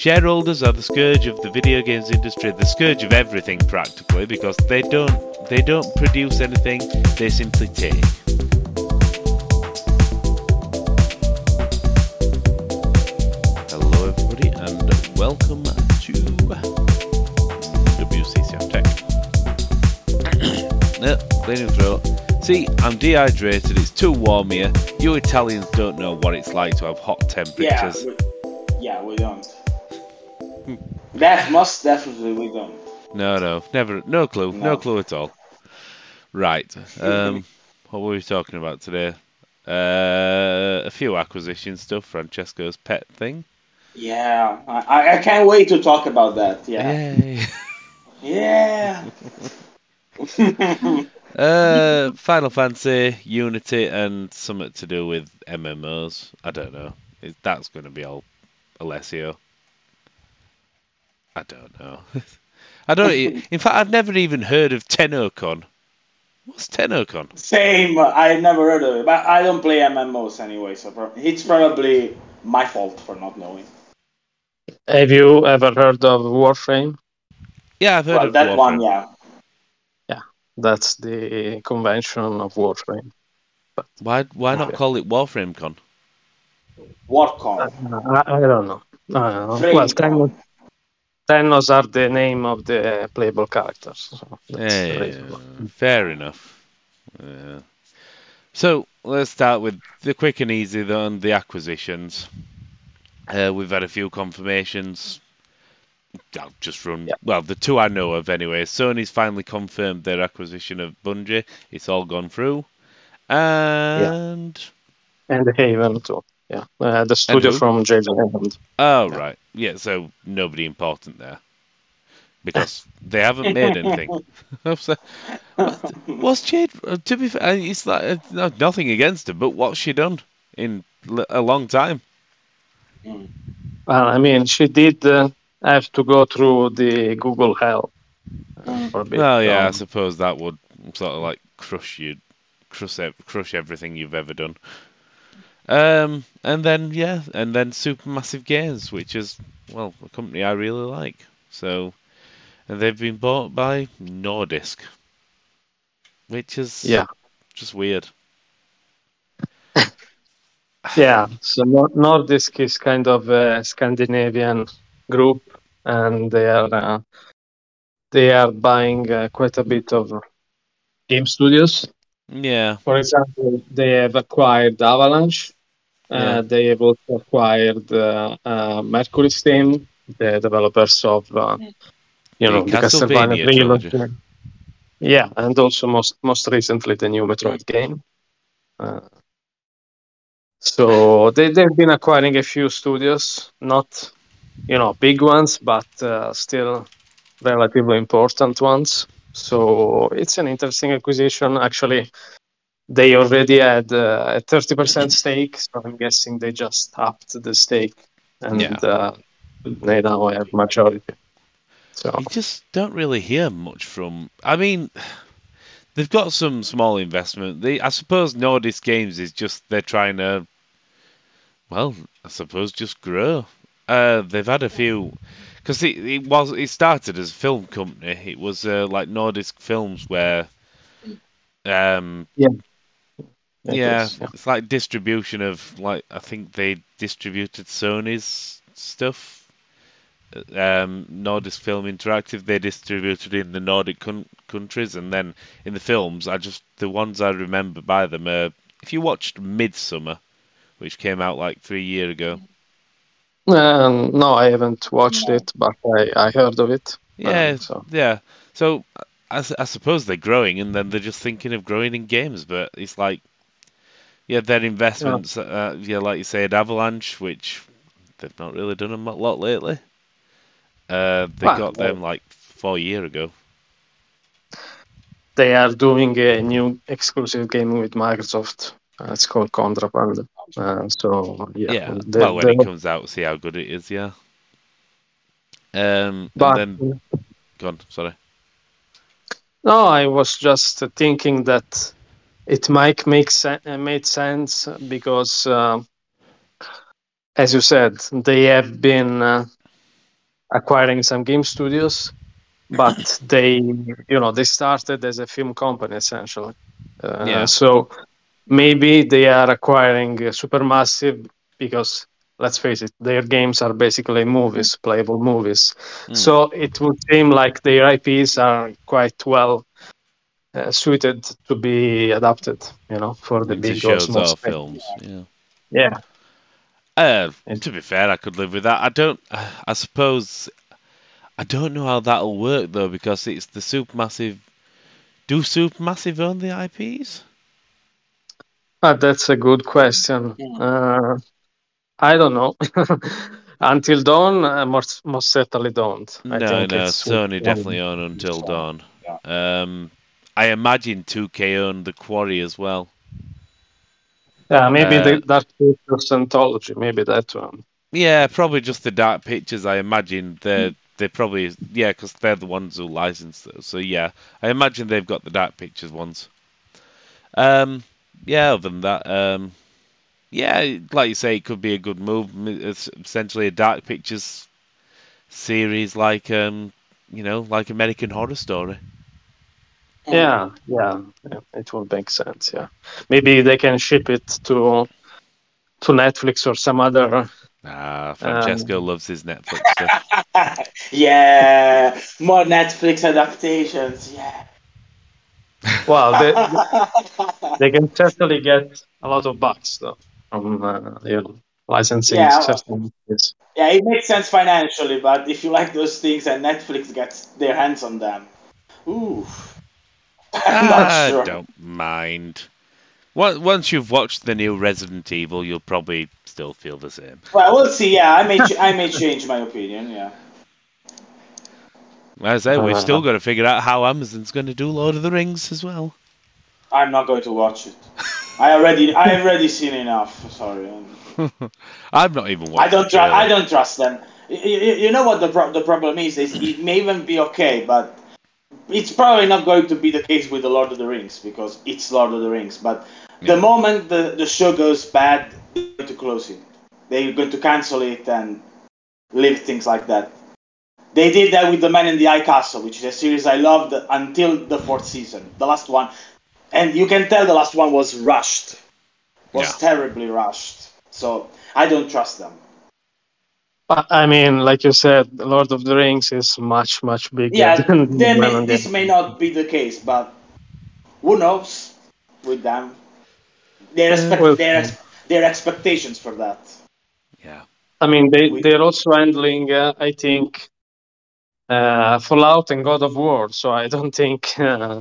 Shareholders are the scourge of the video games industry, the scourge of everything practically, because they don't they don't produce anything, they simply take. Hello everybody and welcome to WCCF Tech. no, cleaning throat. See, I'm dehydrated, it's too warm here. You Italians don't know what it's like to have hot temperatures. yeah. That most definitely we don't. No, no, never, no clue, no, No. clue at all. Right. Um, what were we talking about today? Uh, a few acquisition stuff. Francesco's pet thing. Yeah, I, I can't wait to talk about that. Yeah, Yay. yeah. uh, Final Fantasy, Unity, and something to do with MMOs. I don't know. That's going to be all Alessio? I don't know. I don't. e- In fact, I've never even heard of TennoCon. What's TennoCon? Same. I never heard of it, but I don't play MMOs anyway, so it's probably my fault for not knowing. Have you ever heard of Warframe? Yeah, I've heard Well, of that Warframe. one, yeah. Yeah, That's the convention of Warframe. But Why why not call it Warframe Con? WarCon. I, I don't know. I don't know. Frame Well, con. Tennos, Tennos are the name of the playable characters. So Yeah, fair enough. Yeah. So let's start with the quick and easy then the acquisitions. Uh, we've had a few confirmations. I'll just run. Yeah. Well, the two I know of anyway. Sony's finally confirmed their acquisition of Bungie. It's all gone through. And And the Haven too. Yeah, uh, the studio from Jade Raymond. oh Yeah. right, yeah. So nobody important there because they haven't made anything. So- What's Jade? uh, To be fair, it's like uh, nothing against her, but what's she done in l- a long time? Well, I mean, she did uh, have to go through the Google hell. uh, for. Well, yeah, I Um, suppose that would sort of like crush you, crush ev- crush everything you've ever done. Um, and then yeah, and then Supermassive Games, which is well a company I really like. So, and they've been bought by Nordisk, which is Yeah. just weird. Yeah, so Nordisk is kind of a Scandinavian group, and they are uh, they are buying uh, quite a bit of game studios. Yeah, For example, they have acquired Avalanche. Yeah. Uh, they have also acquired uh, uh, Mercury Steam, the developers of uh, you know The the Castlevania Castlevania trilogy. trilogy. Yeah, and also most most recently the new Metroid game. Uh, so they they've been acquiring a few studios, not you know big ones, but uh, still relatively important ones. So it's an interesting acquisition. Actually, they already had uh, a thirty percent stake, so I'm guessing they just upped the stake, and Yeah. uh, they now have majority. So you just don't really hear much from. I mean, they've got some small investment. They, I suppose, Nordisk Games is just they're trying to, well, I suppose, just grow. Uh, they've had a few, because it, it was it started as a film company. It was uh, like Nordisk Films, where, um, it yeah, is, yeah. it's like distribution of like I think they distributed Sony's stuff. Um, Nordisk Film Interactive they distributed in the Nordic coun- countries, and then in the films, I just the ones I remember by them. Uh, if you watched Midsommar, which came out like three years ago, Um, no, I haven't watched it, but I, I heard of it. yeah, Um, so yeah. So I, s- I suppose they're growing, and then they're just thinking of growing in games, but it's like, yeah, their investments, uh, yeah, like you said, Avalanche, which they've not really done a lot lately. Uh, they Well, got them like four year ago. they are doing a new exclusive game with Microsoft. Uh, it's called Contraband. Uh, so yeah, Yeah. the- well, when the- it comes out, see how good it is. Yeah. Um, but and then go on. Sorry. no, I was just thinking that it might make uh, made sense because, uh, as you said, they have been uh, acquiring some game studios, but they, you know, they started as a film company essentially. Uh, Yeah. So maybe they are acquiring uh, Supermassive because let's face it, their games are basically movies, playable movies. Mm. So it would seem like their IPs are quite well uh, suited to be adapted, you know, for the into big or small or films. Yeah. Yeah. Uh, And- to be fair, I could live with that. I don't. I suppose. I don't know how that'll work though, because it's the supermassive. Do supermassive own the IPs? Uh, that's a good question. Uh, I don't know. Until Dawn, uh, most, most certainly don't. I no, think no. it's Sony one- definitely own Until Dawn. Yeah. Um, I imagine 2K own the Quarry as well. Yeah, maybe Uh, the Dark Pictures anthology, maybe that one. Yeah, probably just the Dark Pictures. I imagine Hmm. they're they probably yeah, because they're the ones who license those. So yeah, I imagine they've got the Dark Pictures ones. Um, yeah. Other than that, um, yeah, like you say, it could be a good move. It's essentially a Dark Pictures series, like um, you know, like American Horror Story. Yeah, yeah, yeah, it would make sense. Yeah, maybe they can ship it to to Netflix or some other. Ah, Francesco Um, loves his Netflix stuff. yeah, more Netflix adaptations. Yeah. Well, they they can certainly get a lot of bucks though from uh, you know, licensing Yeah. certain movies. yeah, it makes sense financially, but if you like those things and Netflix gets their hands on them, ooh, I'm not I sure. don't mind. Once once you've watched the new Resident Evil, you'll probably still feel the same. Well, we'll see. Yeah, I may ch- I may change my opinion. Yeah. As I say, we've Uh, still got to figure out how Amazon's going to do Lord of the Rings as well. I'm not going to watch it. I already I already seen enough. Sorry. I've not even watched. I don't trust. I don't trust them. You, you know what the pro- the problem is? Is it may even be okay, but it's probably not going to be the case with the Lord of the Rings because it's Lord of the Rings. But the moment the, the show goes bad, they're going to close it. They're going to cancel it and leave things like that. They did that with The Man in the High Castle, which is a series I loved until the fourth season, the last one. And you can tell the last one was rushed, was Yeah. terribly rushed. So I don't trust them. But I mean, like you said, Lord of the Rings is much much bigger. Yeah, than they may, Man on the- this may not be the case, but who knows with them? Their, expect, well- their, ex- their expectations for that. Yeah. I mean, they We- they're also handling, uh, I think, uh, Fallout and God of War. So I don't think. Uh,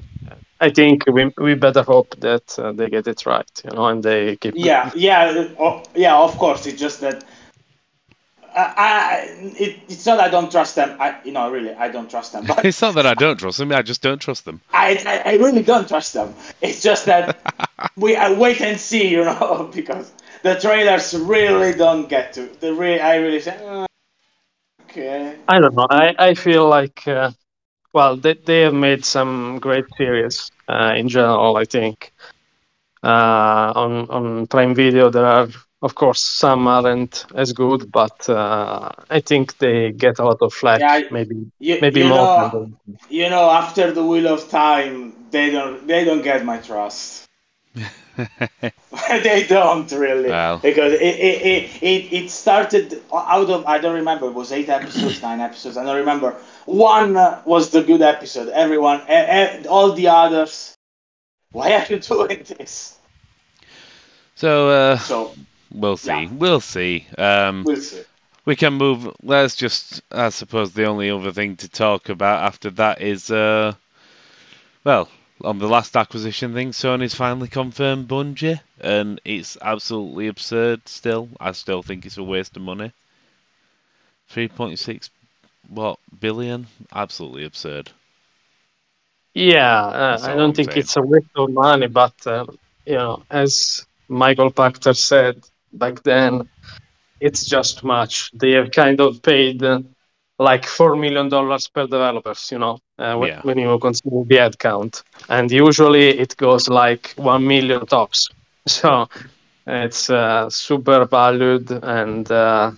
I think we we better hope that uh, they get it right, you know, and they keep. Yeah, yeah, oh, yeah. Of course, it's just that. I, I it, it's not I don't trust them. I, you know, really, I don't trust them. But It's not that I don't trust them. I just don't trust them. I, I, I really don't trust them. It's just that we I wait and see, you know, because the trailers really don't get to. The re- I really say, "Uh, okay. I don't know. I, I feel like, uh, well, they, they have made some great series uh, in general, I think. Uh, on, on Prime Video, there are, of course, some aren't as good, but uh, I think they get a lot of flack, Yeah, maybe You, maybe you more. know, you know, after the Wheel of Time, they don't they don't get my trust. they don't really Well. because it it, it, it it started out of I don't remember it was eight episodes nine episodes I don't remember one uh, was the good episode everyone all the others why are you doing this So uh, so we'll see. Yeah. We'll see. Um, we'll see we can move. Let's just. I suppose the only other thing to talk about after that is, uh, well, on the last acquisition thing, Sony's finally confirmed Bungie, and it's absolutely absurd. Still, I still think it's a waste of money. Three point six, what billion? Absolutely absurd. Yeah, uh, I don't I'm think saying. it's a waste of money, but uh, you know, as Michael Pachter said back then, it's just much. They have kind of paid uh, like four million dollars per developers, you know, uh, when, Yeah. when you consider the head count, and usually it goes like one million tops. So it's uh, super valued, and uh,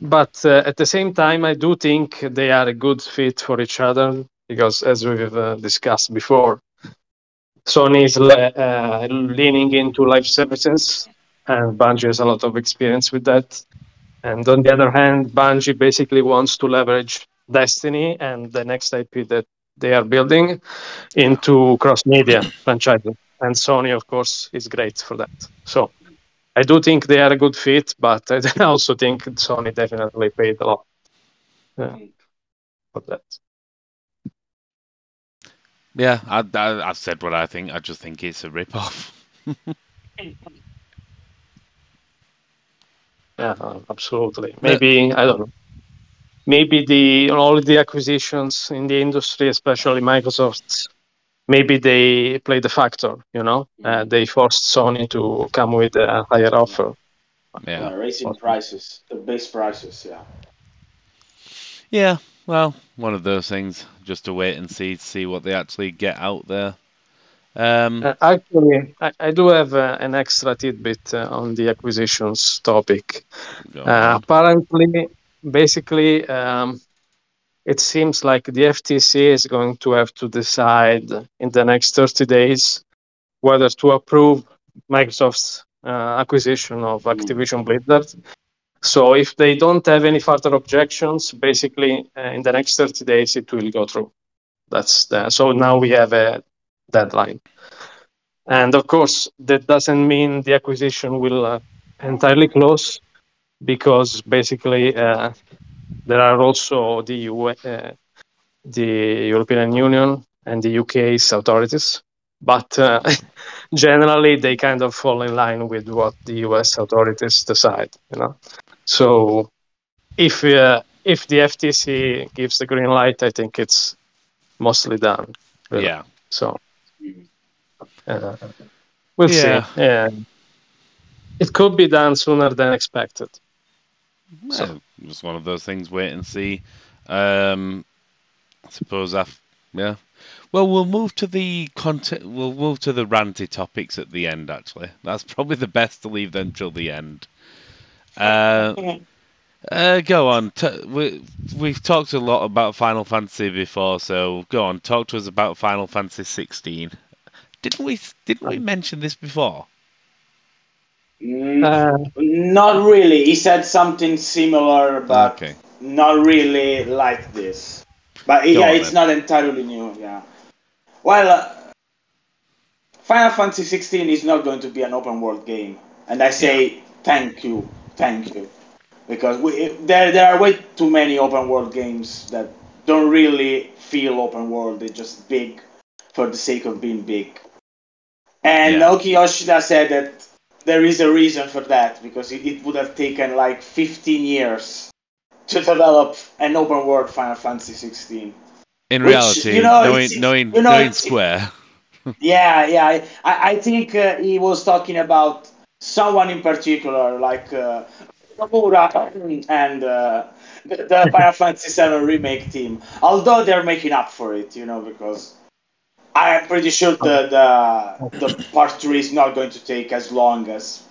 but uh, at the same time, I do think they are a good fit for each other because, as we've uh, discussed before, Sony is uh, leaning into live services, and Bungie has a lot of experience with that. And on the other hand, Bungie basically wants to leverage Destiny and the next IP that they are building into cross media franchising. And Sony, of course, is great for that. So I do think they are a good fit, but I also think Sony definitely paid a lot uh, for that. Yeah, I, I've said what I think. I just think it's a rip-off. yeah, absolutely. Maybe I don't know. Maybe the all the acquisitions in the industry, especially Microsoft's, maybe they played the factor. You know, uh, mm-hmm. they forced Sony to come with a higher offer. Yeah, yeah raising prices, the base prices. Yeah. Yeah, well, one of those things. Just to wait and see, see what they actually get out there. Um, uh, actually, I, I, do have uh, an extra tidbit uh, on the acquisitions topic. Uh, apparently, basically, um, it seems like the FTC is going to have to decide in the next 30 days whether to approve Microsoft's uh, acquisition of Activision Blizzard so if they don't have any further objections, basically uh, in the next 30 days it will go through. That's the, so now we have a deadline. And of course, that doesn't mean the acquisition will uh, entirely close because basically uh, there are also the, U- uh, the European Union and the UK's authorities. But uh, generally, they kind of fall in line with what the US authorities decide. You know, so if uh, if the FTC gives the green light, I think it's mostly done. Really. Yeah. So uh, we'll yeah. see. Yeah. It could be done sooner than expected. Well, so. It's one of those things. Wait and see. Um, I suppose I've yeah. Well, we'll move to the content. We'll move to the ranty topics at the end. Actually, that's probably the best to leave them till the end. Uh, uh, go on. T- we, we've talked a lot about Final Fantasy before, so go on. Talk to us about Final Fantasy 16. Didn't we? Didn't we mention this before? Mm, uh, not really. He said something similar, but okay. not really like this. But go yeah, it's then. not entirely new. Yeah. Well, uh, Final Fantasy 16 is not going to be an open world game, and I say yeah. thank you thank you, because we, there there are way too many open world games that don't really feel open world. They're just big for the sake of being big. And yeah. Naoki Yoshida said that there is a reason for that because it, it would have taken like 15 years to develop an open world Final Fantasy 16. In Which, reality, you know, knowing, knowing, you know, knowing Square. yeah, yeah. I, I think uh, he was talking about someone in particular, like uh, and uh, the, the Final Fantasy VII remake team. Although they're making up for it, you know, because I'm pretty sure the the, the part three is not going to take as long as.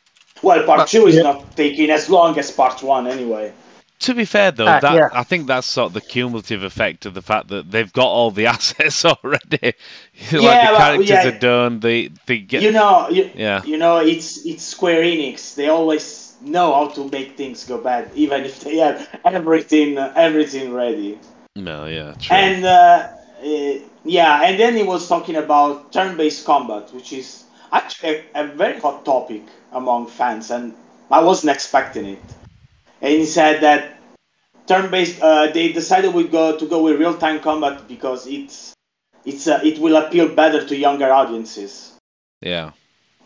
Well, part two is yeah. not taking as long as part one anyway. To be fair, though, uh, that yeah. I think that's sort of the cumulative effect of the fact that they've got all the assets already. like yeah, the characters yeah. are done. They they get. You know, you, yeah. You know, it's it's Square Enix. They always know how to make things go bad, even if they have everything everything ready. No, yeah, true. And uh, uh, yeah, and then he was talking about turn-based combat, which is actually a, a very hot topic among fans, and I wasn't expecting it and he said that turn-based. Uh, they decided we go to go with real-time combat because it's it's uh, it will appeal better to younger audiences. Yeah.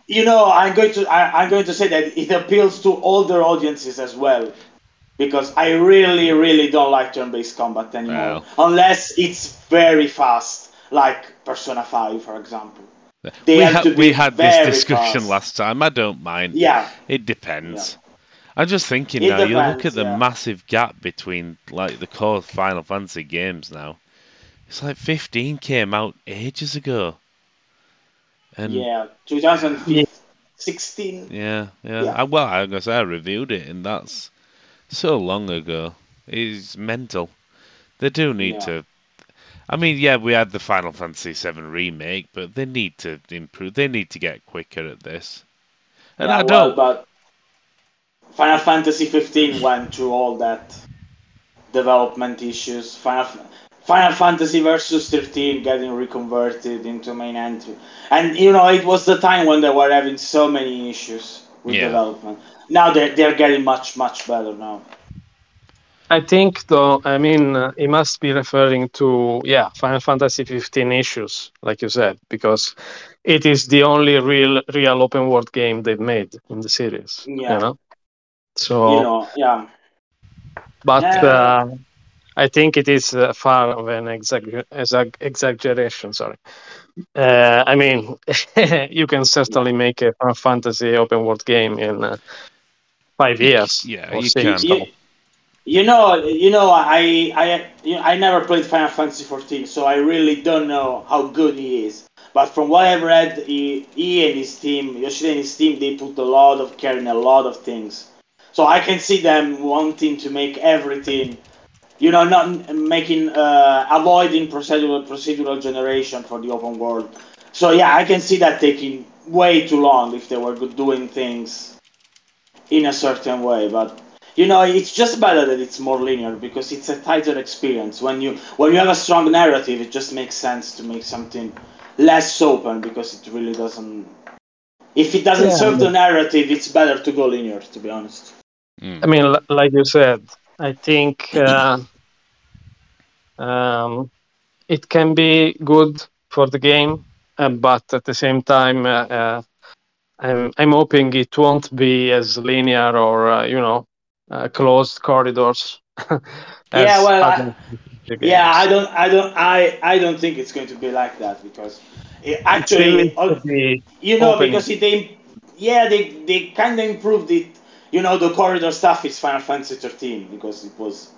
You know, I'm going to I, I'm going to say that it appeals to older audiences as well, because I really really don't like turn-based combat anymore, unless it's very fast, like Persona 5, for example. They we, ha- we had this discussion fast. last time. I don't mind. Yeah. It depends. Yeah. I'm just thinking now. You look at the yeah. massive gap between like the core Final Fantasy games now. It's like 15 came out ages ago. And yeah, 2016. Yeah, yeah. yeah. I, well, I guess I reviewed it, and that's so long ago. It's mental. They do need Yeah. to. I mean, yeah, we had the Final Fantasy VII remake, but they need to improve. They need to get quicker at this. And Yeah, I well, don't. but Final Fantasy 15 went through all that development issues. Final, Final Fantasy Versus 13 getting reconverted into main entry, and you know it was the time when they were having so many issues with Yeah. development. Now they're they're getting much much better now. I think, though, I mean, uh, he must be referring to, yeah, Final Fantasy 15 issues, like you said, because it is the only real, real open world game they've made in the series. Yeah. You know? So, You know, yeah. but Yeah. uh, I think it is uh, far of an exagger- exag- exaggeration. Sorry. Uh, I mean, you can certainly make a Final Fantasy open world game in uh, five years. Yeah, or you six. can. You, you know, you know, I I you know, I never played Final Fantasy 14, so I really don't know how good he is. But from what I've read, he, he and his team, Yoshida and his team, they put a lot of care in a lot of things. So I can see them wanting to make everything, you know, not making uh, avoiding procedural procedural generation for the open world. So yeah, I can see that taking way too long if they were doing things in a certain way. But you know, it's just better that it's more linear because it's a tighter experience. When you when you have a strong narrative, it just makes sense to make something less open because it really doesn't. If it doesn't Yeah, serve the narrative, it's better to go linear. To be honest. Mm. I mean, li- like you said, I think uh, um, it can be good for the game, uh, but at the same time, uh, uh, I'm, I'm hoping it won't be as linear or uh, you know uh, closed corridors. Yeah, well, I- Yeah, I don't, I don't, I, I don't think it's going to be like that because it It actually, be you know, open. because it, they, yeah, they, they kind of improved it. You know, the corridor stuff is Final Fantasy 13 because it was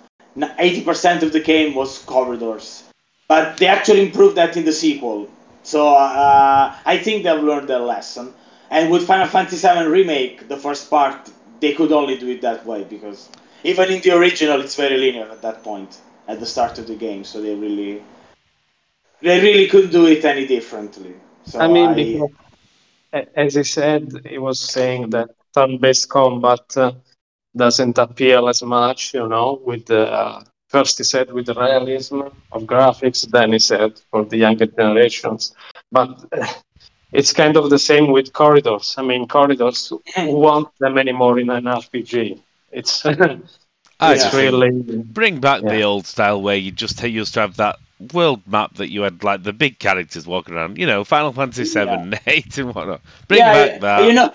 eighty percent of the game was corridors, but they actually improved that in the sequel. So uh, I think they've learned their lesson. And with Final Fantasy VII remake, the first part, they could only do it that way because even in the original, it's very linear at that point at the start of the game. So they really, they really couldn't do it any differently. So I mean, because, as he said, he was saying that turn-based combat uh, doesn't appeal as much, you know, with the uh, first he said with the realism of graphics, then he said for the younger generations. But uh, it's kind of the same with corridors. I mean, corridors who want them anymore in an RPG. It's it's Yeah. really bring back the old style where you just used to have that world map that you had like the big characters walking around. You know, Final Fantasy Seven, Eight, and whatnot. Bring yeah, back that. You know,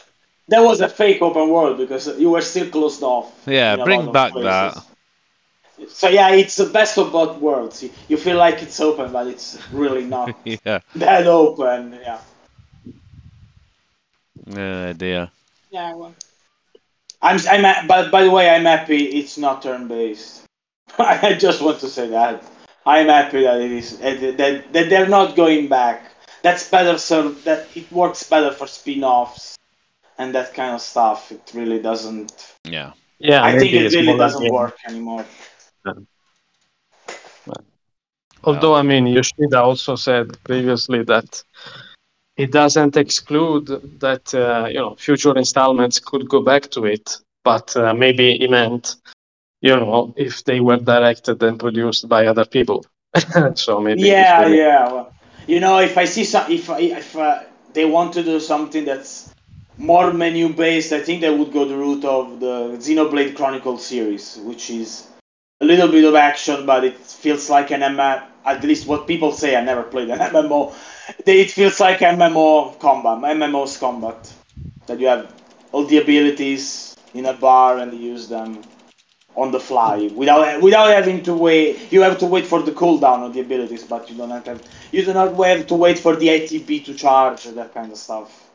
that was a fake open world because you were still closed off. Yeah, bring back places. So yeah, it's the best of both worlds. You- You feel like it's open, but it's really not yeah. that open. Yeah. Uh, oh dear. Yeah. Well. I'm. I'm. But by the way, I'm happy it's not turn-based. I just want to say that I'm happy that it is that that, that they're not going back. That's better. So that it works better for spin-offs and that kind of stuff. It really doesn't. Yeah. yeah. I think it really doesn't like- work anymore. Although, I mean, Yoshida also said previously that it doesn't exclude that uh, you know future installments could go back to it, but uh, maybe he meant you know if they were directed and produced by other people. so maybe yeah, yeah. Well, you know, if I see some, if if uh, they want to do something that's more menu based, I think they would go the route of the Xenoblade Chronicle series, which is a little bit of action, but it feels like an MMO. At least what people say. I never played an MMO. It feels like MMO combat, MMO's combat. That you have all the abilities in a bar and use them on the fly without without having to wait. You have to wait for the cooldown of the abilities, but you don't have to, you do not have to wait for the ATB to charge that kind of stuff.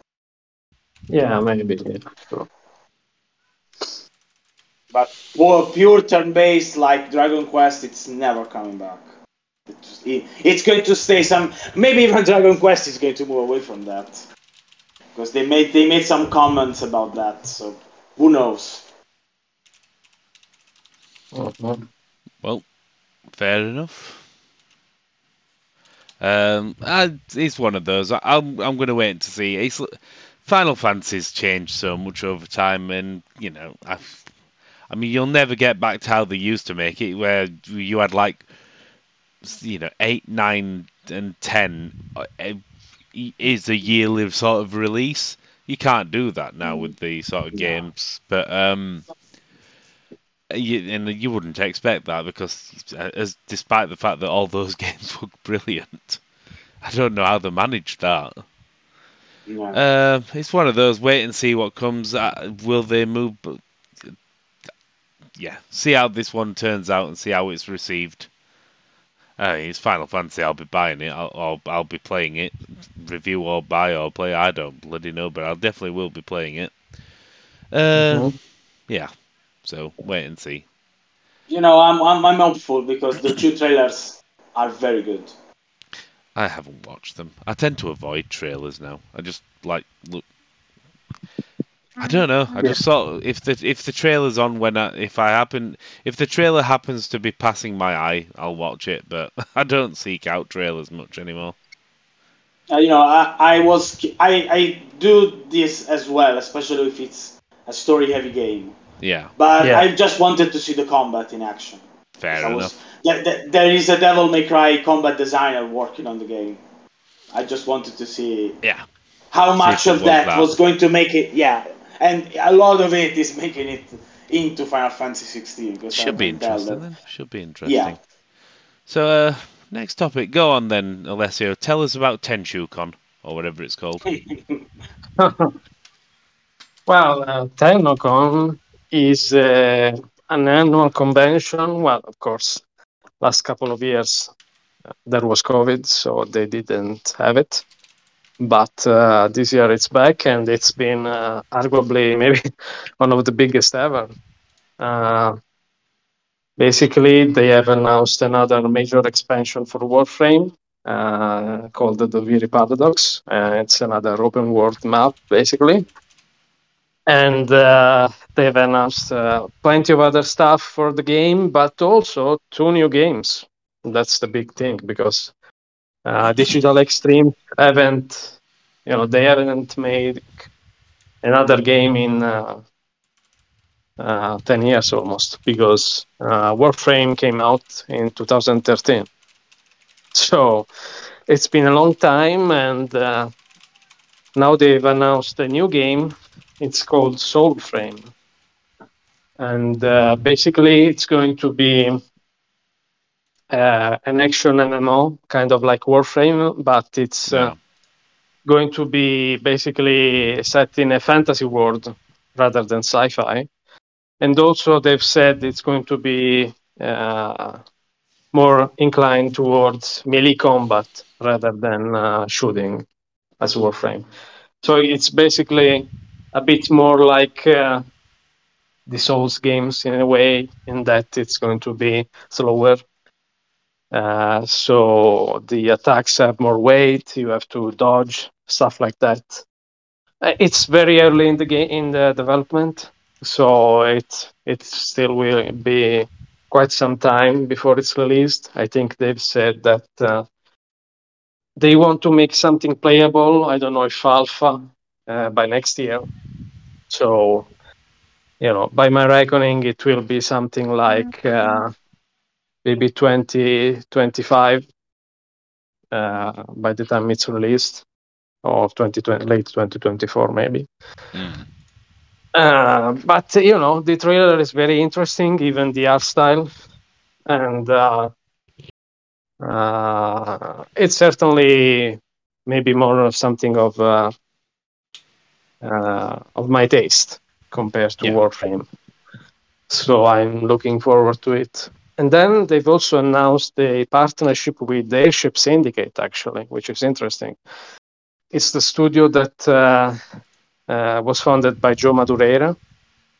yeah, maybe. Yeah. Sure. But for pure turn-based like Dragon Quest, it's never coming back. It's, it, it's going to stay some. Maybe even Dragon Quest is going to move away from that because they made they made some comments about that. So who knows? Well, fair enough. Um, I, it's one of those. I, I'm I'm going to wait to see. It's Final Fantasy's changed so much over time, and you know, I, I mean, you'll never get back to how they used to make it, where you had like, you know, eight, nine, and ten uh, is a yearly sort of release. You can't do that now with the sort of games, but um, you, and you wouldn't expect that because, uh, as despite the fact that all those games look brilliant, I don't know how they managed that. Yeah. Uh, it's one of those. Wait and see what comes. Uh, will they move? But yeah, see how this one turns out and see how it's received. Uh, it's Final Fantasy. I'll be buying it. I'll, I'll I'll be playing it. Review or buy or play. I don't bloody know, but I definitely will be playing it. Uh, Mhm. yeah. So wait and see. you know, I'm, I'm I'm hopeful because the two trailers are very good. I haven't watched them. I tend to avoid trailers now. I just like look. I don't know. I just sort if the if the trailer's on when I if I happen if the trailer happens to be passing my eye, I'll watch it. But I don't seek out trailers much anymore. Uh, you know, I, I was I, I do this as well, especially if it's a story-heavy game. Yeah, But Yeah. I just wanted to see the combat in action. fair I was- enough. there, there- there is a Devil May Cry combat designer working on the game. I just wanted to see Yeah, how much of that, that. was going to make it. Yeah, and a lot of it is making it into Final Fantasy 16. Because I should be interesting. that- Then should be interesting. Yeah. So uh, next topic. Go on then, Alessio. Tell us about TenShuCon or whatever it's called. well, uh, TennoCon is uh, an annual convention. Well, of course, last couple of years uh, there was COVID, so they didn't have it. But uh, this year it's back, and it's been uh, arguably maybe one of the biggest ever. Uh, basically, they have announced another major expansion for Warframe uh, called the Duviri Paradox. Uh, it's another open world map, basically and uh, they've announced plenty of other stuff for the game, but also two new games. That's the big thing because uh, Digital Extreme haven't, you know, they haven't made another game in uh, uh, 10 years almost because uh, Warframe came out in 2013. So it's been a long time, and uh, now they've announced a new game it's called Soulframe, and uh, basically it's going to be uh, an action MMO, kind of like Warframe, but it's uh, Yeah. going to be basically set in a fantasy world rather than sci-fi. And also, they've said it's going to be uh, more inclined towards melee combat rather than uh, shooting as Warframe. So it's basically a bit more like uh, the Souls games in a way, in that it's going to be slower. Uh, so the attacks have more weight. You have to dodge stuff like that. Uh, It's very early in the game in the development, so it it still will be quite some time before it's released. I think they've said that uh, they want to make something playable. I don't know if alpha uh, by next year. So, you know, by my reckoning, it will be something like uh, maybe 2025 uh, by the time it's released, or 2020, late 2024 maybe. Mm. Uh, but you know, the trailer is very interesting, even the art style, and uh, uh, it's certainly maybe more of something of uh, uh, of my taste compared to Yeah. Warframe. So I'm looking forward to it. And then they've also announced a partnership with the Airship Syndicate, actually, which is interesting. It's the studio that uh, uh, was founded by Joe Madureira,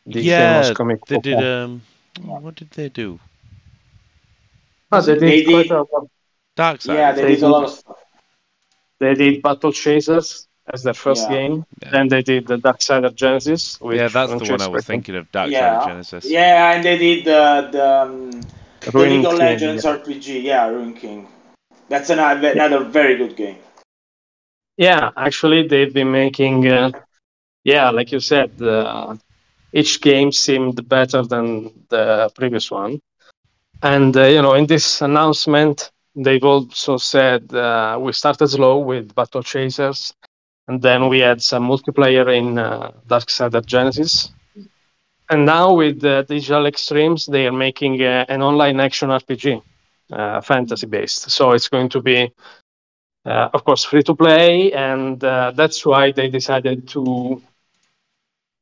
the Yeah, famous comic They did. Um, what did they do? Ah, they did They quite did- a lot. Dark Side. yeah, they They did a lot of stuff. They did Battle Chasers as their first Yeah. game. Yeah. Then they did the Darksiders Genesis. Yeah, that's the one I was thinking of. Dark yeah, Side of Genesis. yeah, and they did the the, um, the Ruin League of King, Legends yeah. RPG. Yeah, Ruin King. That's another another very good game. Yeah, actually, they've been making, uh, yeah, like you said, uh, each game seemed better than the previous one. And, uh, you know, in this announcement, they've also said uh, we started slow with Battle Chasers, and then we had some multiplayer in uh, of Genesis. And now with uh, Digital Extremes, they are making uh, an online action RPG, uh, fantasy based. So it's going to be uh, of course free to play and uh, that's why they decided to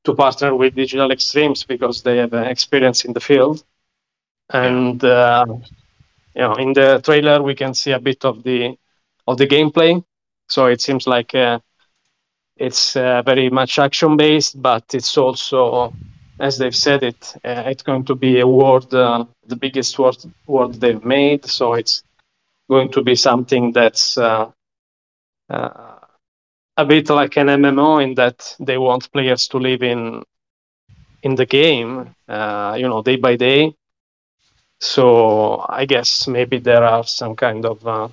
to partner with digital extremes because they have uh, experience in the field and you know in the trailer we can see a bit of the of the gameplay so it seems like it's very much action based but it's also as they've said it uh, it's going to be a world uh, the biggest world, world they've made so it's going to be something that's uh, uh, a bit like an MMO in that they want players to live in in the game, uh, you know, day by day. So I guess maybe there are some kind of uh,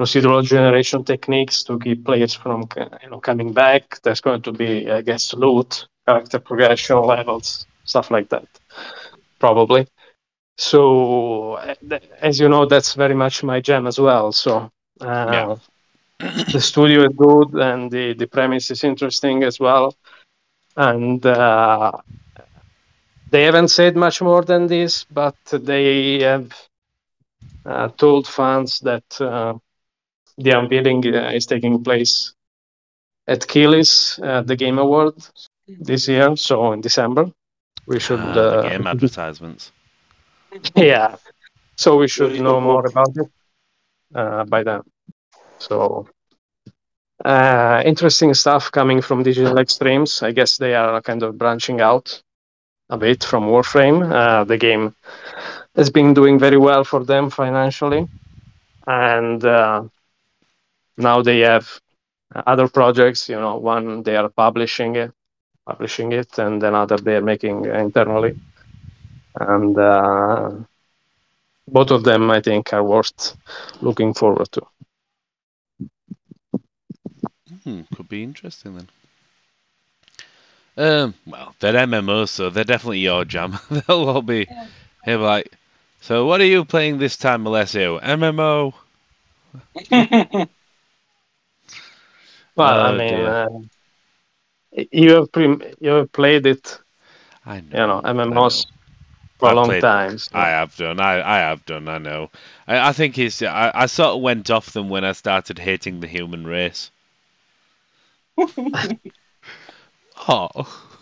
procedural generation techniques to keep players from you know coming back. There's going to be, I guess, loot, character progression levels, stuff like that, probably. So, uh, as you know, that's very much my jam as well. So, uh, Yeah. the studio is good and the, the premise is interesting as well. And uh, they haven't said much more than this, but they have uh, told fans that uh, the unveiling uh, is taking place at Keighley's, uh, the Game Award this year, so in December. We should Ah, the uh, game advertisements. yeah. So we should know more about it uh, by then. So uh, interesting stuff coming from Digital Extremes. I guess they are kind of branching out a bit from Warframe. Uh, the game has been doing very well for them financially, and uh, now they have other projects. You know, one they are publishing it, publishing it, and another they are making internally and uh, both of them I think are worth looking forward to. Hmm, could be interesting then. Um, well, they're MMOs, so they're definitely your jam. They'll all be, they'll like, so what are you playing this time, Alessio? MMO? Well, Oh, I mean, dear. uh, you have pre- you have played it, I know. you know, I know. MMOs for a I've long played- time. so- I have done. I, I have done. I know. I, I think it's. I, I sort of went off them when I started hating the human race. oh,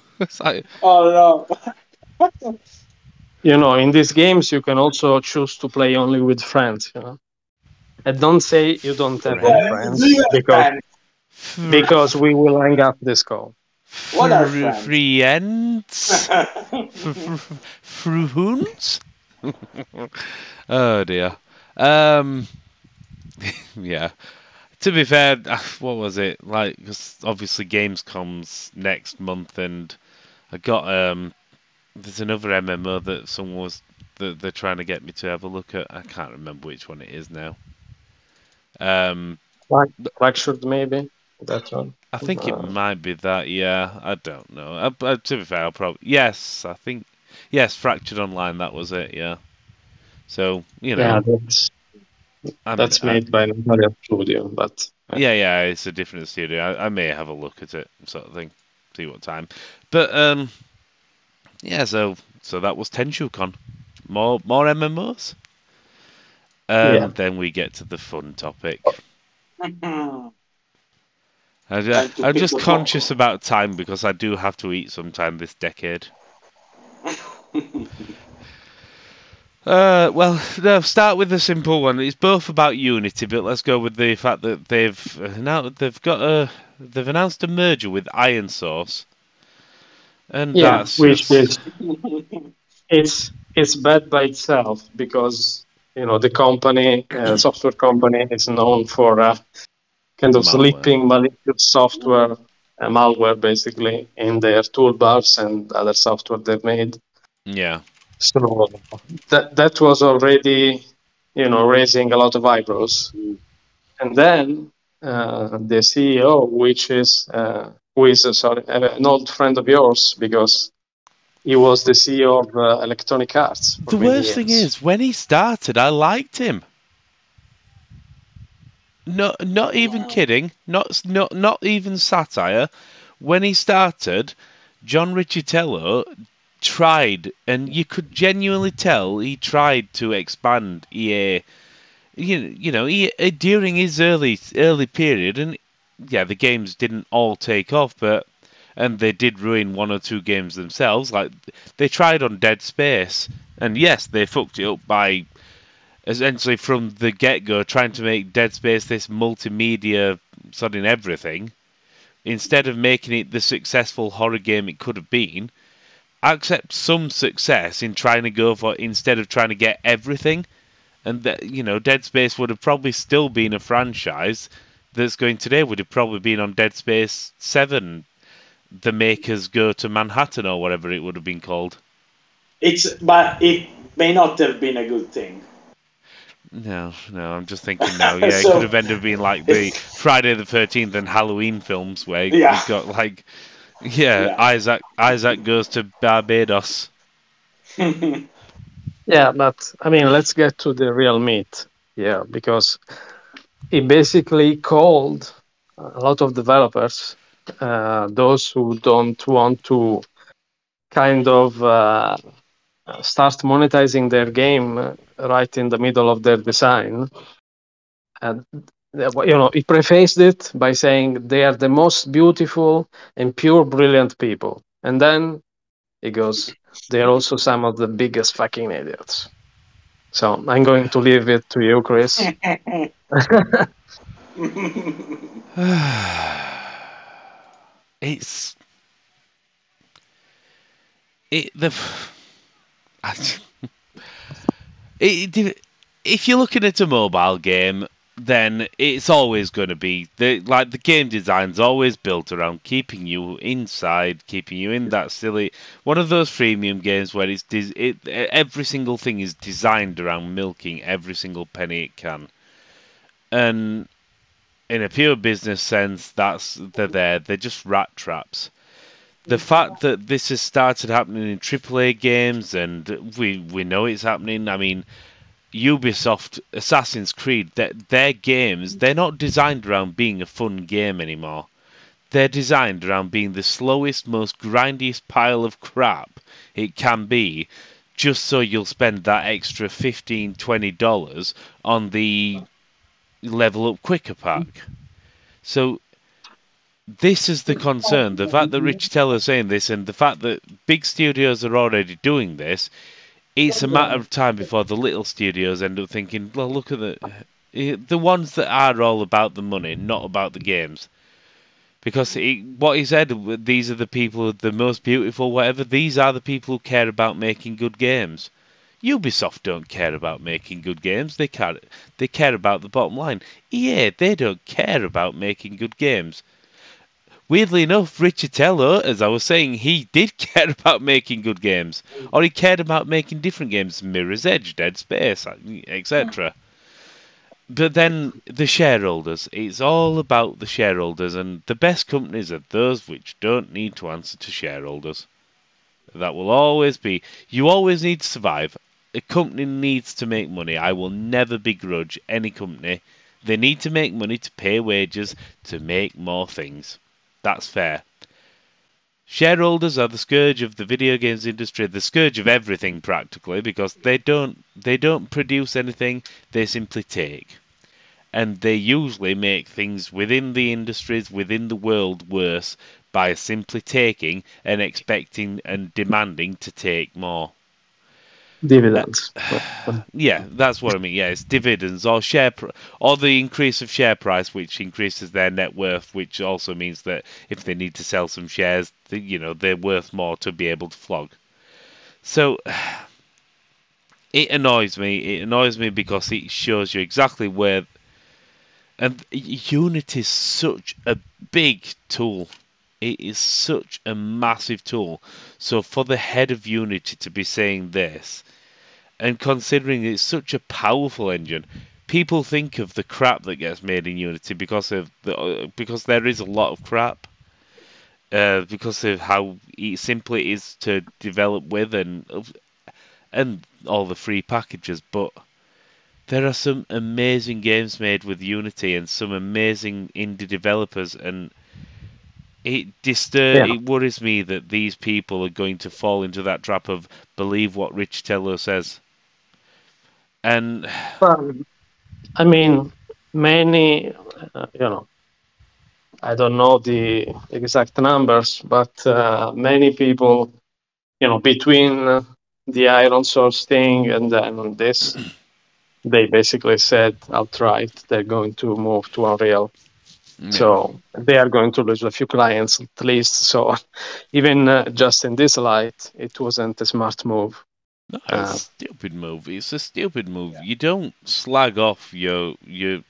it's like oh no. you know, in these games, you can also choose to play only with friends. You know, and don't say you don't have any friends because because we will hang up this call. What are fr- friends? friends? Fruhunds? oh dear. Um, yeah. To be fair, what was it like? Because obviously Gamescom's next month, and I got um, there's another MMO that someone was that they're trying to get me to have a look at. I can't remember which one it is now. Um, Fractured, maybe that one. I think it Uh, might be that. Yeah, I don't know. Uh, but to be fair, I'll probably yes. I think yes. Fractured Online. That was it. Yeah. So you know, Yeah, that's I mean, that's I- made by another studio, but yeah, yeah. It's a different studio. I, I may have a look at it, sort of thing. See what time. But um, yeah. So so that was TenchuCon. More more MMOs. Um, Yeah. Then we get to the fun topic. I, I'm just the conscious about time because I do have to eat sometime this decade. Uh, well, no, start with the simple one. It's both about Unity, but let's go with the fact that they've uh, now they've got a they've announced a merger with Iron Source, and yeah, that's which just- is it's it's bad by itself because you know the company uh, software company is known for uh, kind of Malware. sleeping malicious software, uh, malware basically, in their toolbars and other software they've made. Yeah. So that that was already, you know, raising a lot of eyebrows. And then uh, the CEO, which is uh, who is uh, sorry, uh, an old friend of yours because he was the CEO of uh, Electronic Arts. The many worst thing is, when he started, I liked him. No, not even kidding. Not not not even satire. When he started, John Riccitiello tried, and you could genuinely tell he tried to expand EA. You you know, he, uh, during his early early period, and yeah, the games didn't all take off, but and they did ruin one or two games themselves. Like they tried on Dead Space, and yes, they fucked it up by essentially from the get go trying to make Dead Space this multimedia of everything. Instead of making it the successful horror game it could have been, accept some success in trying to go for instead of trying to get everything. And that you know, Dead Space would have probably still been a franchise that's going today would have probably been on Dead Space Seven. The makers go to Manhattan or whatever it would have been called. It's but it may not have been a good thing. No, no, I'm just thinking now. Yeah, it could have ended up being like the Friday the Thirteenth and Halloween films, where Yeah. you've got like, yeah, Yeah. Isaac Isaac goes to Barbados. Yeah, but I mean, let's get to the real meat Yeah, because he basically called a lot of developers, uh, those who don't want to kind of uh, start monetizing their game uh, right in the middle of their design. And uh, you know, he prefaced it by saying they are the most beautiful and pure, brilliant people, and then he goes, they're also some of the biggest fucking idiots. So I'm going to leave it to you, Chris. it's it the if you're looking at a mobile game then it's always going to be the like the game design's always built around keeping you inside keeping you in that silly one of those freemium games where it's it, every single thing is designed around milking every single penny it can and in a pure business sense, that's they're there. They're just rat traps. The fact that this has started happening in AAA games, and we we know it's happening. I mean, Ubisoft, Assassin's Creed, their, their games, they're not designed around being a fun game anymore. They're designed around being the slowest, most grindiest pile of crap it can be, just so you'll spend that extra 15 $20 on the level up quicker pack. So this is the concern. The fact that Riccitiello is saying this and the fact that big studios are already doing this, it's a matter of time before the little studios end up thinking, well, look at the eh, the ones that are all about the money, not about the games. Because he, what he said, these are the people, the most beautiful, whatever. These are the people who care about making good games. Ubisoft don't care about making good games. They care. They care about the bottom line. EA, they don't care about making good games. Weirdly enough, Riccitiello, as I was saying, he did care about making good games, or he cared about making different games, Mirror's Edge, Dead Space, etc. But then the shareholders, it's all about the shareholders, and the best companies are those which don't need to answer to shareholders. That will always be. You always need to survive. A company needs to make money. I will never begrudge any company. They need to make money to pay wages to make more things. That's fair. Shareholders are the scourge of the video games industry, the scourge of everything practically, because they don't they don't produce anything, they simply take. And they usually make things within the industries, within the world worse by simply taking and expecting and demanding to take more. Dividends. Yeah, that's what I mean. Yeah, it's dividends or share pr- or the increase of share price, which increases their net worth, which also means that if they need to sell some shares, you know, they're worth more to be able to flog. So it annoys me. It annoys me because it shows you exactly where And Unity is such a big tool. It is such a massive tool. So for the head of Unity to be saying this, and considering it's such a powerful engine, people think of the crap that gets made in Unity because of the because there is a lot of crap. Uh, because of how simple it is to develop with and and all the free packages, but there are some amazing games made with Unity and some amazing indie developers, and it disturbs, yeah. it worries me that these people are going to fall into that trap of believe what Riccitiello says. And well, I mean, many, uh, you know, I don't know the exact numbers, but uh, many people, you know, between the ironSource thing and then this they basically said outright they're going to move to Unreal. Yeah. So they are going to lose a few clients at least. So even uh, just in this light, it wasn't a smart move. No, it's uh, a stupid move. It's a stupid move. Yeah. You don't slag off your your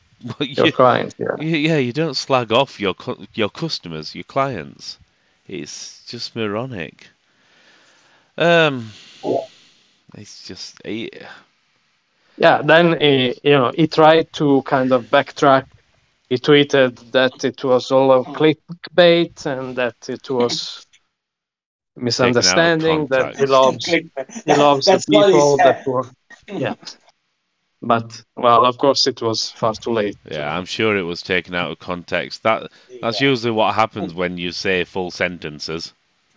your clients. Yeah. yeah, you don't slag off your your customers, your clients. It's just moronic. Um, it's just. Yeah yeah, then he, you know he tried to kind of backtrack. He tweeted that it was all a clickbait and that it was misunderstanding. That he loves he loves the people that were yeah. But well, of course, it was far too late. Yeah, I'm sure it was taken out of context. That that's yeah. usually what happens when you say full sentences.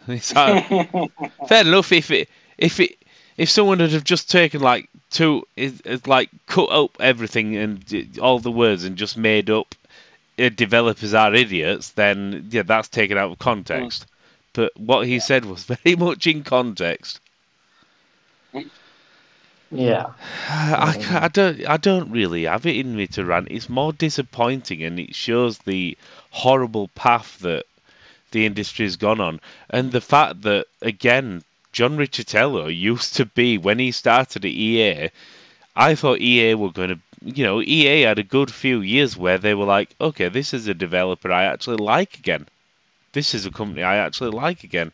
fair enough if it if it if someone had have just taken like two, is, is like cut up everything and all the words and just made up uh, developers are idiots, then yeah, that's taken out of context. Mm. But what he said was very much in context. Yeah, I, I don't I don't really have it in me to rant. It's more disappointing, and it shows the horrible path that the industry's gone on, and the fact that again John Riccitiello used to be when he started at EA. I thought EA were going to, you know, EA had a good few years where they were like, okay, this is a developer I actually like again. This is a company I actually like again.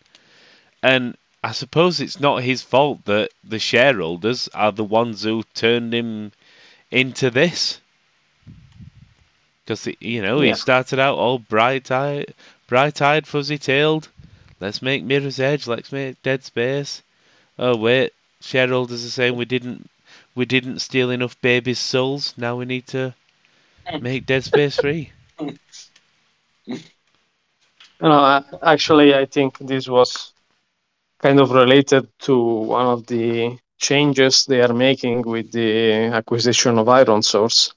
And I suppose it's not his fault that the shareholders are the ones who turned him into this. Because, you know, yeah. he started out all bright-eyed, bright-eyed, fuzzy-tailed Let's make Mirror's Edge. Let's make Dead Space. Oh wait, shareholders are saying we didn't we didn't steal enough babies' souls. Now we need to make Dead Space free. No, actually, I think this was kind of related to one of the changes they are making with the acquisition of ironSource.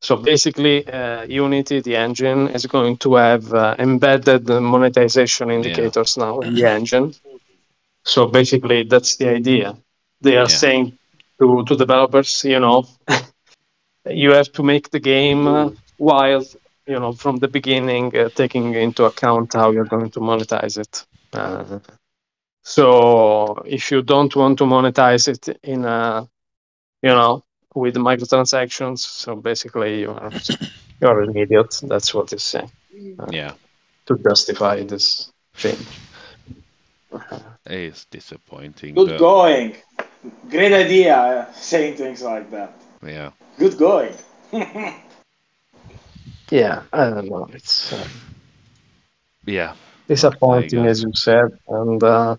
So basically, uh, Unity, the engine, is going to have uh, embedded monetization indicators yeah. now in the engine. So basically, that's the idea. They are yeah. saying to, to developers, you know, you have to make the game while, you know, from the beginning, uh, taking into account how you're going to monetize it. Uh, so if you don't want to monetize it in a, you know, with microtransactions. So basically, you are you're an idiot. That's what it's saying. Uh, yeah. To justify this change. It's disappointing. Good but... going. Great idea uh, saying things like that. Yeah. Good going. yeah, I don't know. It's uh, yeah disappointing, as you said, and uh,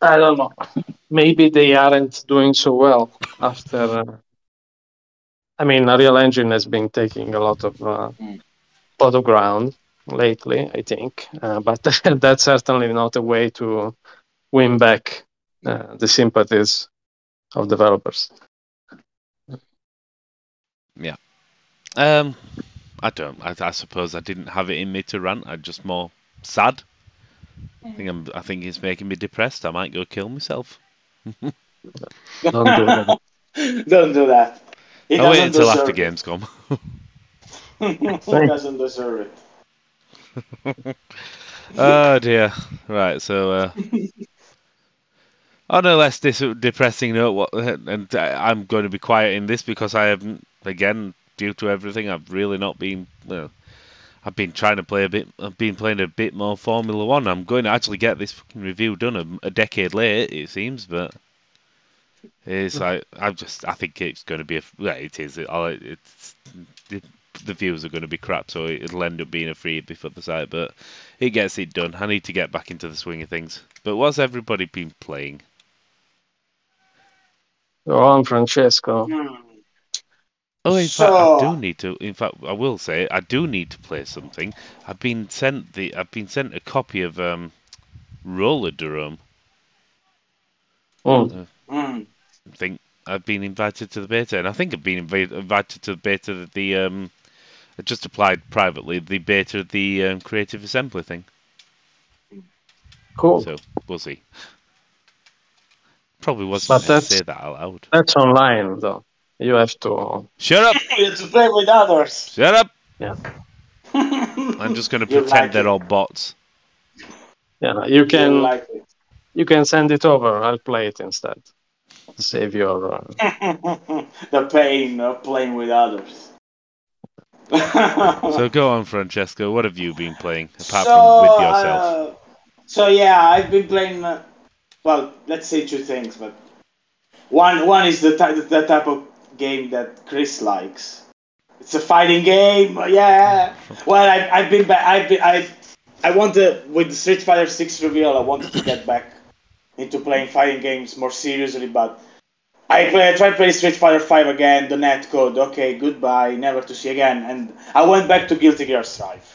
I don't know. Maybe they aren't doing so well after. Uh, I mean, Unreal Engine has been taking a lot of uh, mm. lot of ground lately, I think, uh, but that's certainly not a way to win back uh, the sympathies of developers. Yeah. Um, I don't. I, I suppose I didn't have it in me to rant. I'm just more sad I think I'm. I think it's making me depressed. I might go kill myself. Don't do that. Don't do that. He I'll wait until after Gamescom. he doesn't deserve it. oh dear. Right. So. Uh, Oh, on a less dis- depressing note, what, and I'm going to be quiet in this because I haven't again due to everything, I've really not been. Well, I've been trying to play a bit. I've been playing a bit more Formula One. I'm going to actually get this fucking review done a, a decade late, it seems, but it's mm. like I'm just I think it's going to be a well, it is. It, it's the, the views are going to be crap, so it'll end up being a freebie for the site. But it gets it done. I need to get back into the swing of things. But what's everybody been playing? Go on, Francesco. Hmm. Oh, in So- fact, I do need to. In fact, I will say I do need to play something. I've been sent the. I've been sent a copy of um, Rollerdrome. Mm. Hmm. I think I've been invited to the beta, and I think I've been invi- invited to the beta of the. Um, I just applied privately the beta of the um, Creative Assembly thing. Cool. So we'll see. Probably wasn't But meant to that's- say that out loud. That's online, though. You have to. Shut up! You have to play with others. Shut up! Yeah. I'm just going to pretend like they're it. all bots. Yeah, you You can. like it. You can send it over. I'll play it instead. Save your. Uh, the pain of playing with others. So go on, Francesco. What have you been playing apart so, from with yourself? uh, so yeah, I've been playing. Uh, well, let's say two things, but one one is the type the type of game that Chris likes. It's a fighting game. Yeah. Well, I, I've been back. I've been, I I wanted with the Street Fighter Six reveal. I wanted to get back into playing fighting games more seriously, but I play, I tried playing Street Fighter Five again. The net code. Okay, goodbye, never to see again. And I went back to Guilty Gear Strive.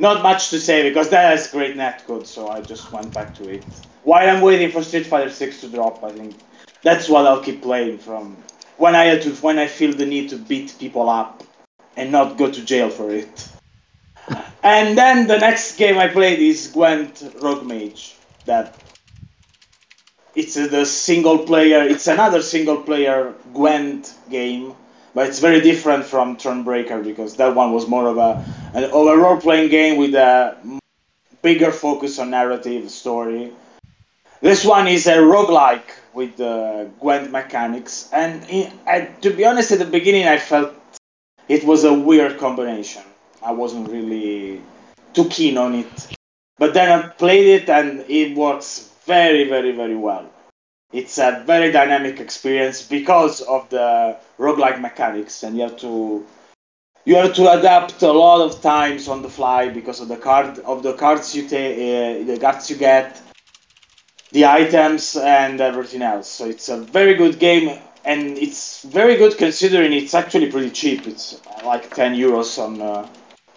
Not much to say because that has great net code, so I just went back to it. While I'm waiting for Street Fighter Six to drop, I think that's what I'll keep playing from when I to when I feel the need to beat people up and not go to jail for it. And then the next game I played is Gwent Rogue Mage. That it's a, the single player. It's another single player Gwent game, but it's very different from Thronebreaker because that one was more of a an role playing game with a bigger focus on narrative story. This one is a roguelike with the Gwent mechanics, and I, to be honest, at the beginning I felt it was a weird combination. I wasn't really too keen on it, but then I played it and it works very, very, very well. It's a very dynamic experience because of the roguelike mechanics, and you have to you have to adapt a lot of times on the fly because of the card of the cards you take, uh, the cards you get, the items, and everything else. So it's a very good game, and it's very good considering it's actually pretty cheap. It's like 10 euros on uh,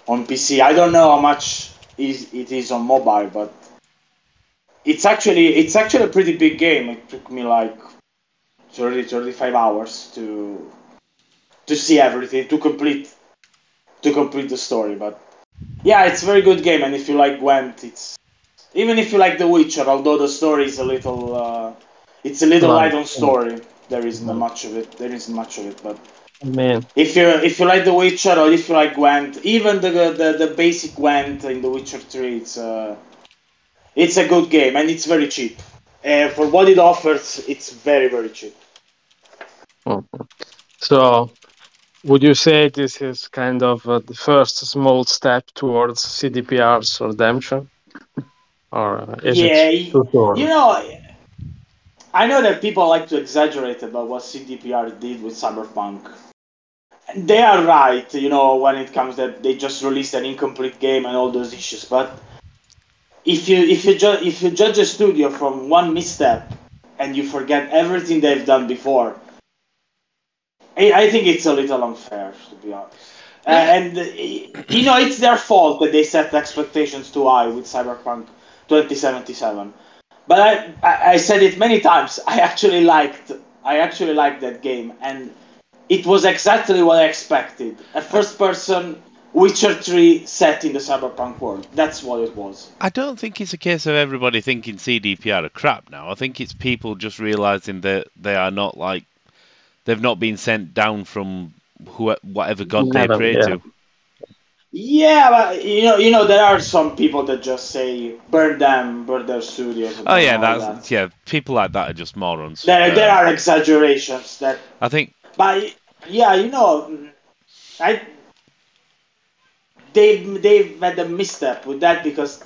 on PC. I don't know how much is it is on mobile, but it's actually it's actually a pretty big game. It took me like 30 35 hours to to see everything to complete to complete the story. But yeah, it's a very good game, and if you like Gwent, it's even if you like The Witcher, although the story is a little uh, it's a little Light. on story. There isn't much of it. There isn't much of it, but I mean, if you if you like The Witcher or if you like Gwent, even the the, the basic Gwent in The Witcher Three, it's a it's a good game and it's very cheap. Uh, for what it offers, it's very very cheap. so would you say this is kind of uh, the first small step towards CDPR's redemption? Or is yeah, it too short? you know, I know that people like to exaggerate about what CDPR did with Cyberpunk. They are right, you know, when it comes that they just released an incomplete game and all those issues. But if you if you ju- if you judge a studio from one misstep and you forget everything they've done before, I, I think it's a little unfair, to be honest. Uh, and uh, you know, it's their fault that they set expectations too high with Cyberpunk 2077. But I, I, I said it many times. I actually liked, I actually liked that game, and it was exactly what I expected. A first-person Witcher 3 set in the cyberpunk world. That's what it was. I don't think it's a case of everybody thinking CDPR are crap now. I think it's people just realizing that they are not like they've not been sent down from who, whatever god they pray yeah. to. Yeah, but you know, you know, there are some people that just say burn them, burn their studios. Oh yeah, that's that. yeah. People like that are just morons. There, there are exaggerations that, I think but Yeah, you know, I they they had a misstep with that because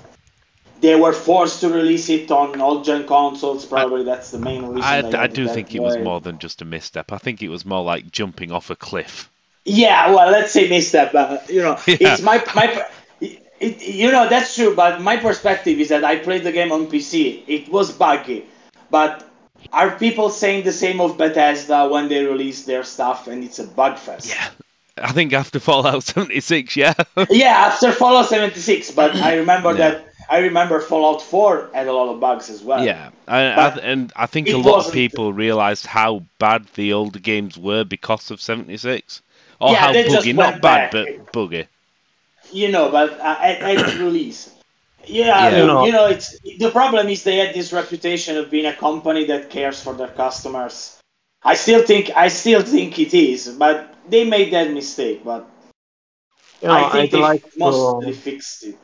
they were forced to release it on all gen consoles. Probably that's the main reason. I, they I do think it was more than just a misstep. I think it was more like jumping off a cliff. Yeah, well, let's say misstep. But you know, Yeah. it's my my. It, you know that's true, but my perspective is that I played the game on PC. It was buggy, but are people saying the same of Bethesda when they release their stuff and it's a bug fest? Yeah. I think after Fallout 76, yeah. Yeah, after Fallout 76, but I remember Yeah. that I remember Fallout 4 had a lot of bugs as well. yeah. I, I, and I think a lot of people realised how bad the older games were because of 76. Or Yeah, how they just buggy, not bad, back. but buggy. You know, but uh, at, at release. Yeah, Yeah. I mean, You know- you know, it's the problem is they had this reputation of being a company that cares for their customers. I still think I still think it is, but they made that mistake. But You know, I think I'd they like mostly to, fixed it.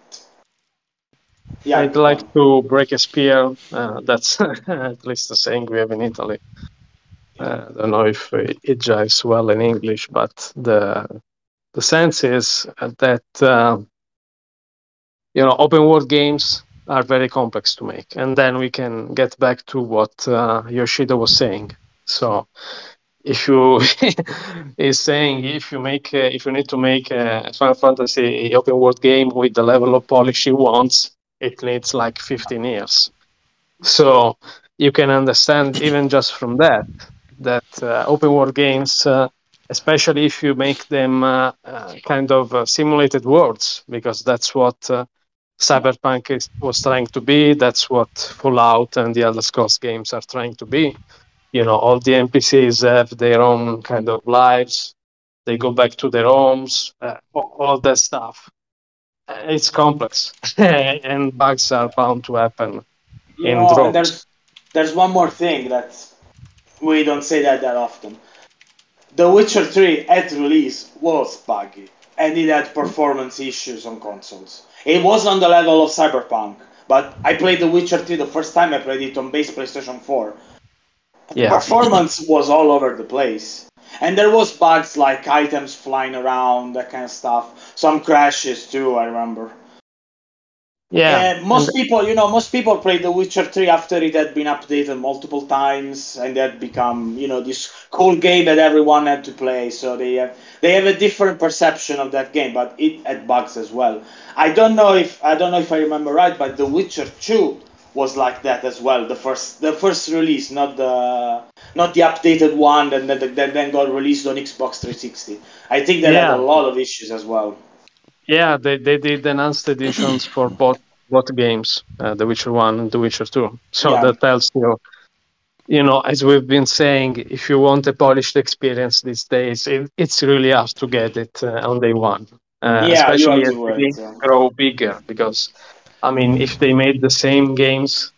Yeah, I'd like to break a spear. Uh, that's at least the saying we have in Italy. Uh, I don't know if it jives well in English, but the the sense is that uh, you know open world games are very complex to make, and then we can get back to what uh, Yoshida was saying. So, if you is saying if you make uh, if you need to make a Final Fantasy open world game with the level of polish he wants, it needs like 15 years. So you can understand even just from that that uh, open world games, uh, especially if you make them uh, uh, kind of uh, simulated worlds, because that's what uh, Cyberpunk is, was trying to be. That's what Fallout and the Elder Scrolls games are trying to be. You know, all the NPCs have their own kind of lives. They go back to their homes, uh, all all that stuff. It's complex, and bugs are bound to happen. You in know, there's there's one more thing that we don't say that that often. The Witcher 3 at release was buggy and it had performance issues on consoles. It was on the level of Cyberpunk, but I played The Witcher 3 the first time I played it on base PlayStation 4. Yeah. Performance was all over the place. And there was bugs like items flying around, that kind of stuff. Some crashes too, I remember. Yeah, Uh, most people, you know, most people played The Witcher 3 after it had been updated multiple times and had become, you know, this cool game that everyone had to play. So they have they have a different perception of that game, but it had bugs as well. I don't know if I don't know if I remember right, but The Witcher 2 was like that as well. The first the first release, not the not the updated one that that, that then got released on Xbox 360. I think that Yeah. had a lot of issues as well. Yeah, they, they did enhanced editions for both both games, uh, The Witcher One and The Witcher Two. So Yeah. that tells you, you know, as we've been saying, if you want a polished experience these days, it, it's really hard to get it uh, on day one. Uh, Yeah, especially as to the games yeah. grow bigger. Because, I mean, if they made the same games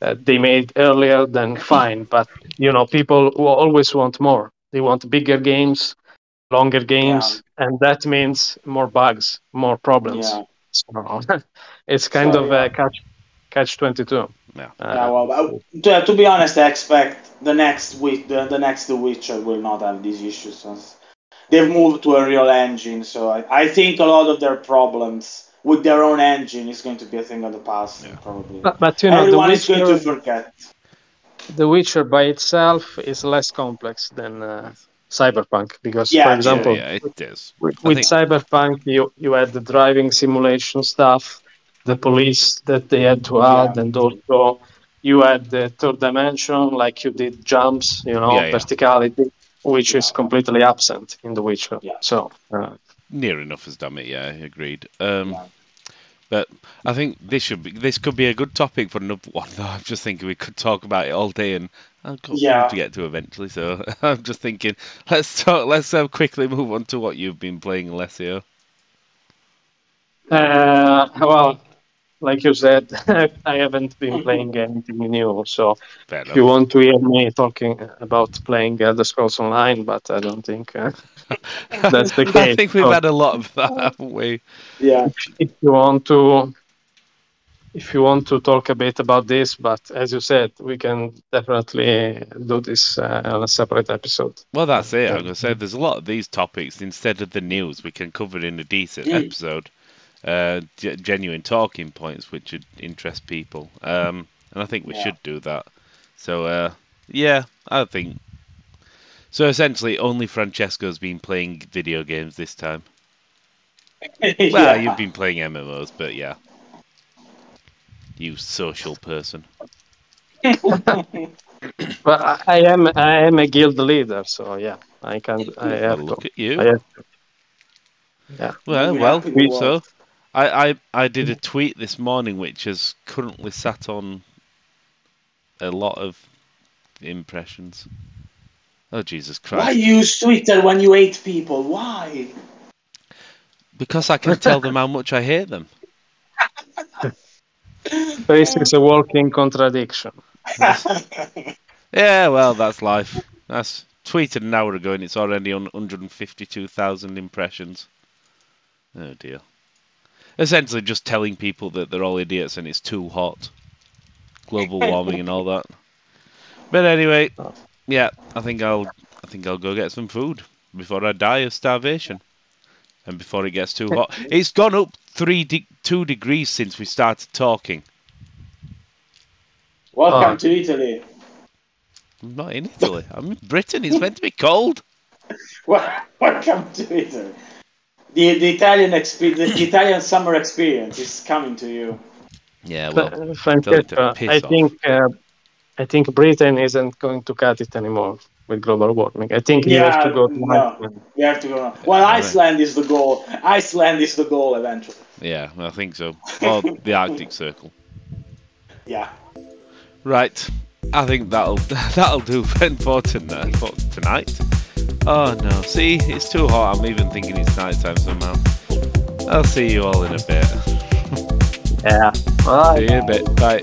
they made earlier, then fine. But you know, people will always want more. They want bigger games, longer games, and that means more bugs, more problems. Yeah. So it's kind So, of yeah. a catch catch twenty two. Yeah. Yeah, well, but, to, to be honest, I expect the next week, the, the next The Witcher will not have these issues. since They've moved to Unreal engine, so I, I think a lot of their problems with their own engine is going to be a thing of the past, Yeah. probably. but, but you know, Everyone the is going to Witcher, forget. the Witcher by itself is less complex than uh, Cyberpunk because, Yeah, for example, yeah, it is. with, with think- Cyberpunk, you you had the driving simulation stuff, the police that they had to add, Yeah. and also you had the third dimension, like you did jumps, you know, Yeah, yeah. verticality, which is completely absent in The Witcher. Yeah. So uh, Near enough as damn it, yeah, agreed. Um, Yeah. But I think this should be this could be a good topic for another one. Though I'm just thinking we could talk about it all day, and I've got Yeah. to get to eventually. So I'm just thinking, let's talk. Let's uh, quickly move on to what you've been playing, Alessio. Uh, well, like you said, I haven't been playing anything new. So if you want to hear me talking about playing Elder Scrolls Online, but I don't think uh, that's the case. I think we've So had a lot of that, haven't we? Yeah. if you want to if you want to talk a bit about this, but as you said, we can definitely do this uh, on a separate episode. Well, that's it. I'm going to say there's a lot of these topics. Instead of the news, we can cover it in a decent episode. Uh, g- genuine talking points which would interest people. Um, and I think we Yeah. should do that. So, uh, yeah, I think. So essentially, only Francesco's been playing video games this time. Well, Yeah. you've been playing MMOs, but yeah. You social person. But I, I am I am a guild leader, so yeah, I can I Well, have look to. at you. I have to. Yeah. Well, We well, have so on. I, I I did a tweet this morning which has currently sat on a lot of impressions. Oh Jesus Christ! Why Christ! use Twitter when you hate people? Why? Because I can tell them how much I hate them. This is a walking contradiction. Yeah, well, that's life. That's tweeted an hour ago and it's already on 152,000 impressions. Oh dear. Essentially, just telling people that they're all idiots and it's too hot, global warming and all that. But anyway, yeah, I think I'll I think I'll go get some food before I die of starvation, and before it gets too hot. It's gone up three de- two degrees since we started talking. Welcome Oh. to Italy. I'm not in Italy. I'm in Britain. It's meant to be cold. Wel- Welcome to Italy. The, the Italian expe- the Italian summer experience is coming to you. Yeah, well, But, uh, tell it to Francesca, I off. think uh, I think Britain isn't going to cut it anymore with global warming. I think yeah, you have to go to no. Iceland. We have to go. on. Well, Iceland is the goal. Iceland is the goal eventually. yeah, I think so. Or the Arctic Circle. Yeah. Right. I think that'll that'll do then for tonight. For tonight. Oh no! See, it's too hot. I'm even thinking it's night time somehow. I'll see you all in a bit. Yeah. Bye. See you in a bit. Bye.